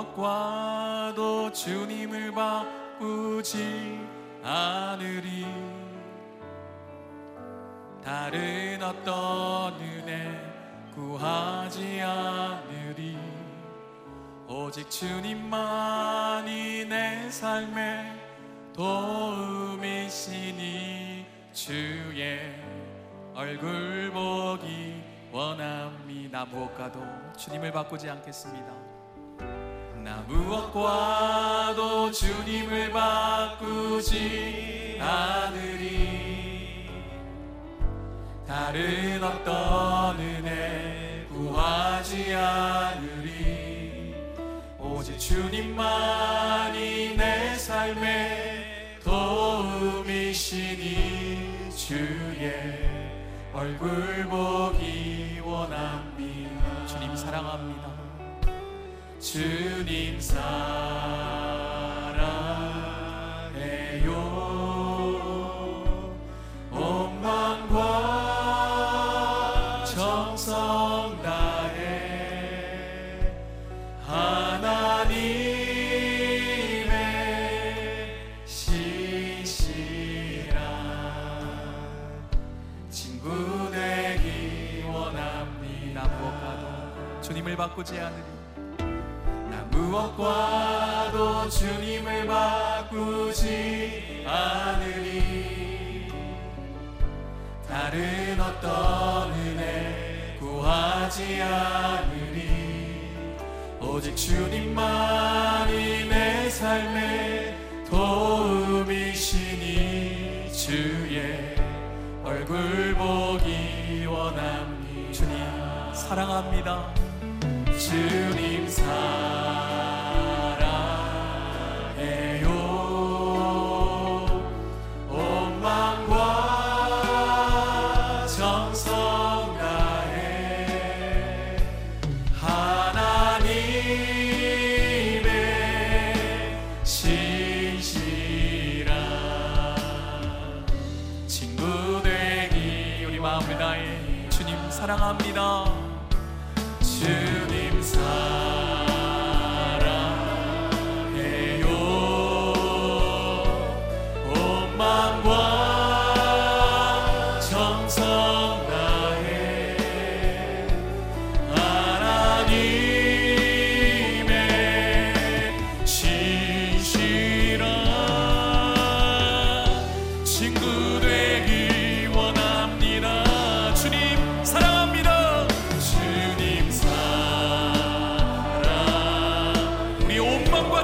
무엇과도 주님을 바꾸지 않으리. 다른 어떤 은혜 구하지 않으리. 오직 주님만이 내 삶의 도움이시니 주의 얼굴 보기 원합니다. 무엇과도 주님을 바꾸지 않겠습니다 나 무엇과도 주님을 바꾸지 않으리. 다른 어떤 은혜 구하지 않으리. 오직 주님만이 내 삶의 도움이시니 주의 얼굴 보기 원합니다. 주님 사랑합니다 주님 사랑해요. 온 마음과 정성 다해 하나님의 신실한 친구 되기 원합니다. 주님을 바꾸지 않으리. 나 무엇과도 주님을 바꾸지 않으리 다른 어떤 은혜 구하지 않으리 오직 주님만이 내 삶의 도움이시니 주의 얼굴 보기 원합니다. 주님 사랑합니다. 주님 사랑 주님 사랑합니다. 주님 사랑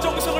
온마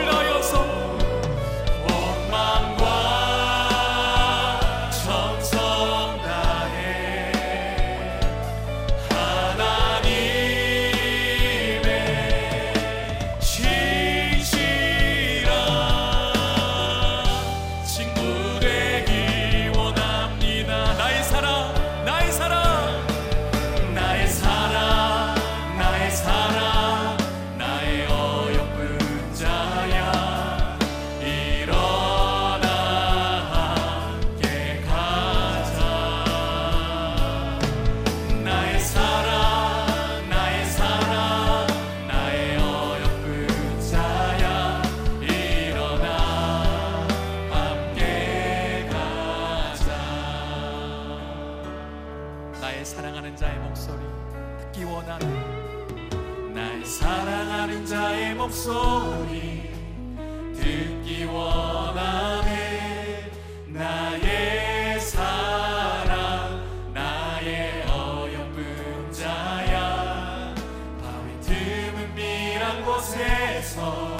곳에서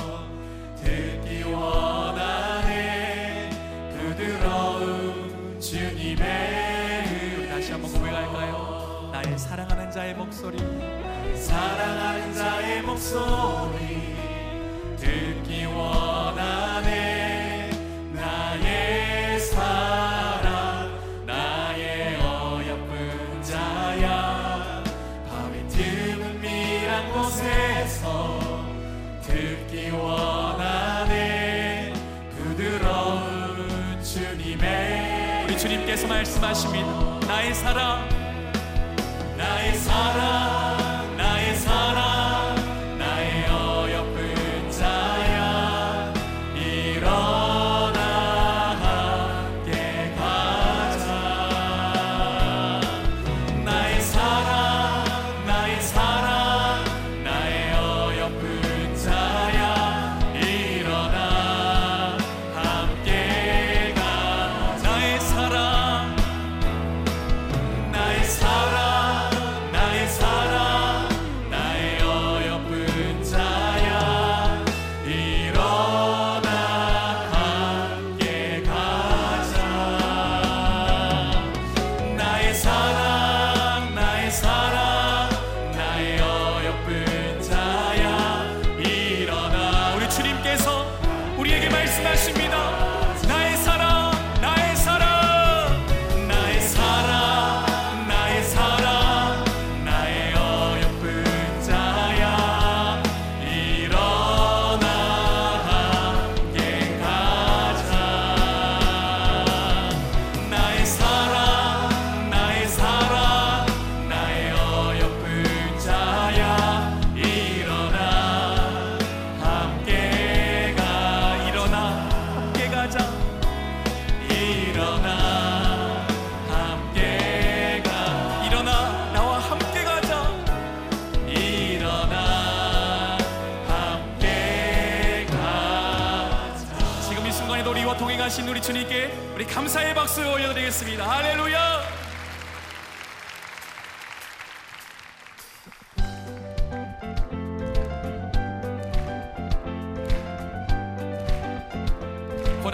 듣기 원하네. 부드러운 주님의 음 다시 한번 고백할까요? 나의 사랑하는 자의 목소리. 사랑하는 자의 목소리. 듣기 원 우리 주님께서 말씀하십니다. 나의 사랑 나의 사랑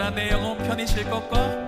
그러나 내 영혼 편히 쉴 것과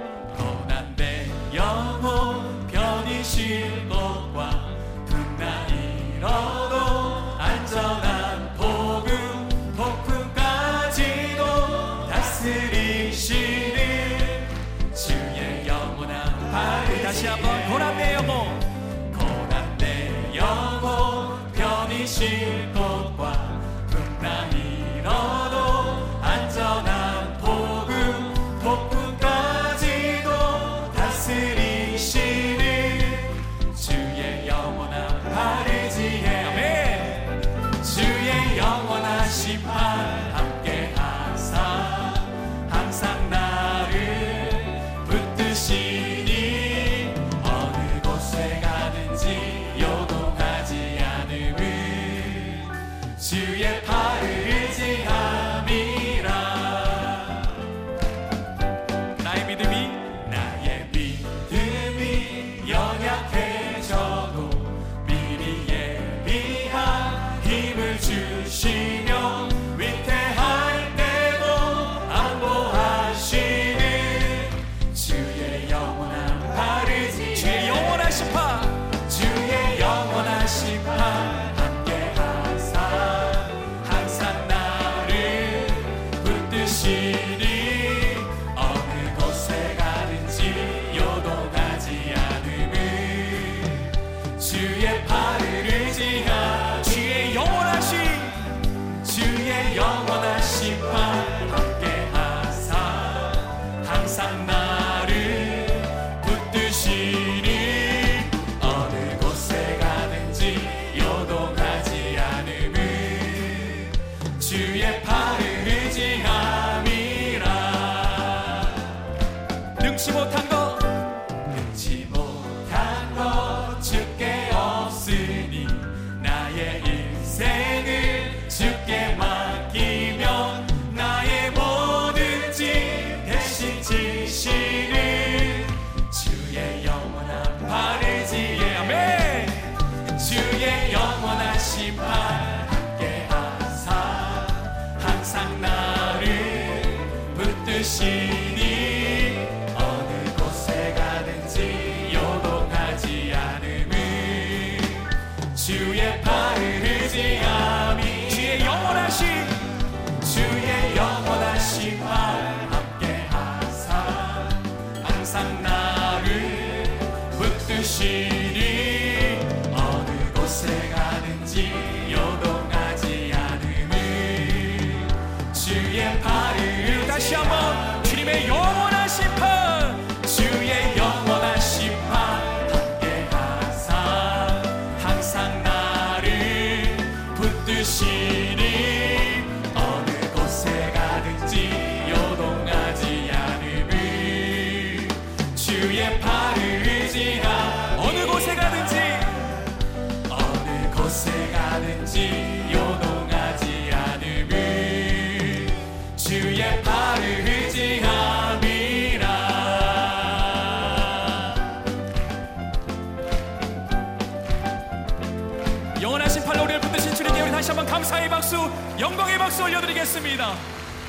박수, 영광의 박수 올려드리겠습니다.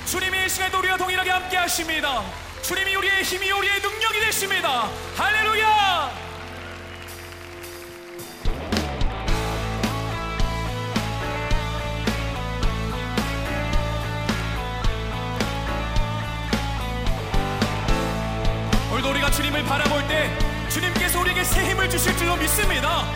주님이 이 시간에도 우리와 동일하게 함께 하십니다. 주님이 우리의 힘이 우리의 능력이 되십니다. 할렐루야! 오늘도 우리가 주님을 바라볼 때 주님께서 우리에게 새 힘을 주실 줄로 믿습니다.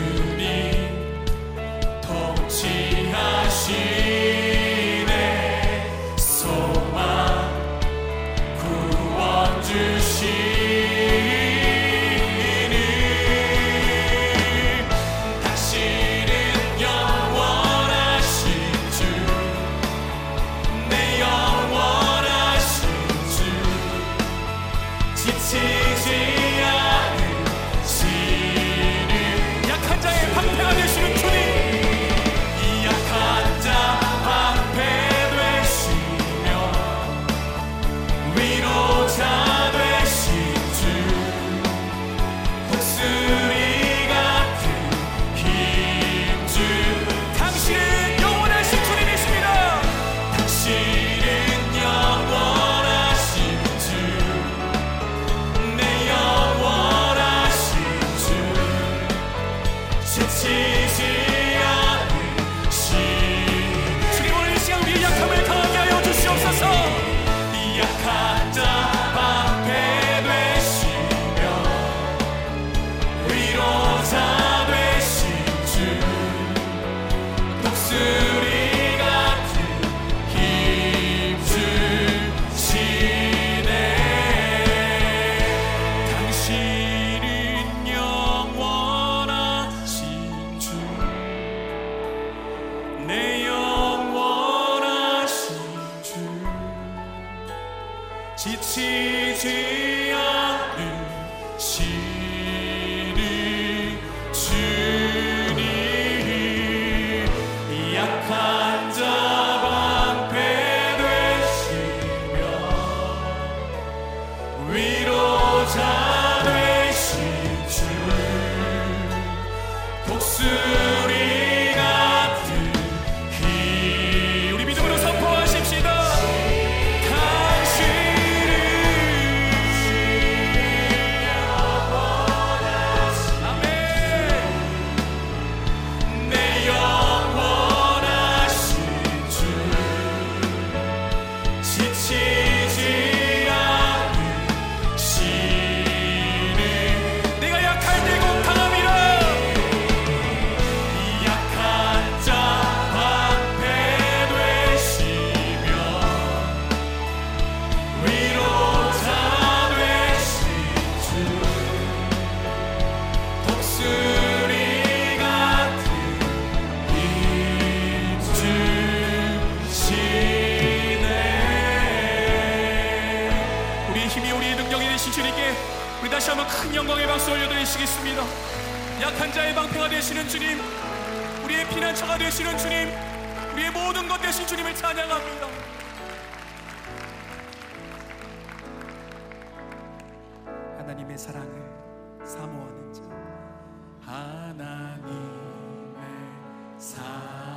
주 주님 우리의 모든 것 대신 주님을 찬양합니다. 하나님의 사랑을 사모하는 자. 하나님의 사랑.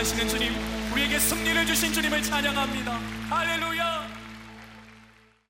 사랑하시는 주님, 우리에게 승리를 주신 주님을 찬양합니다. 할렐루야!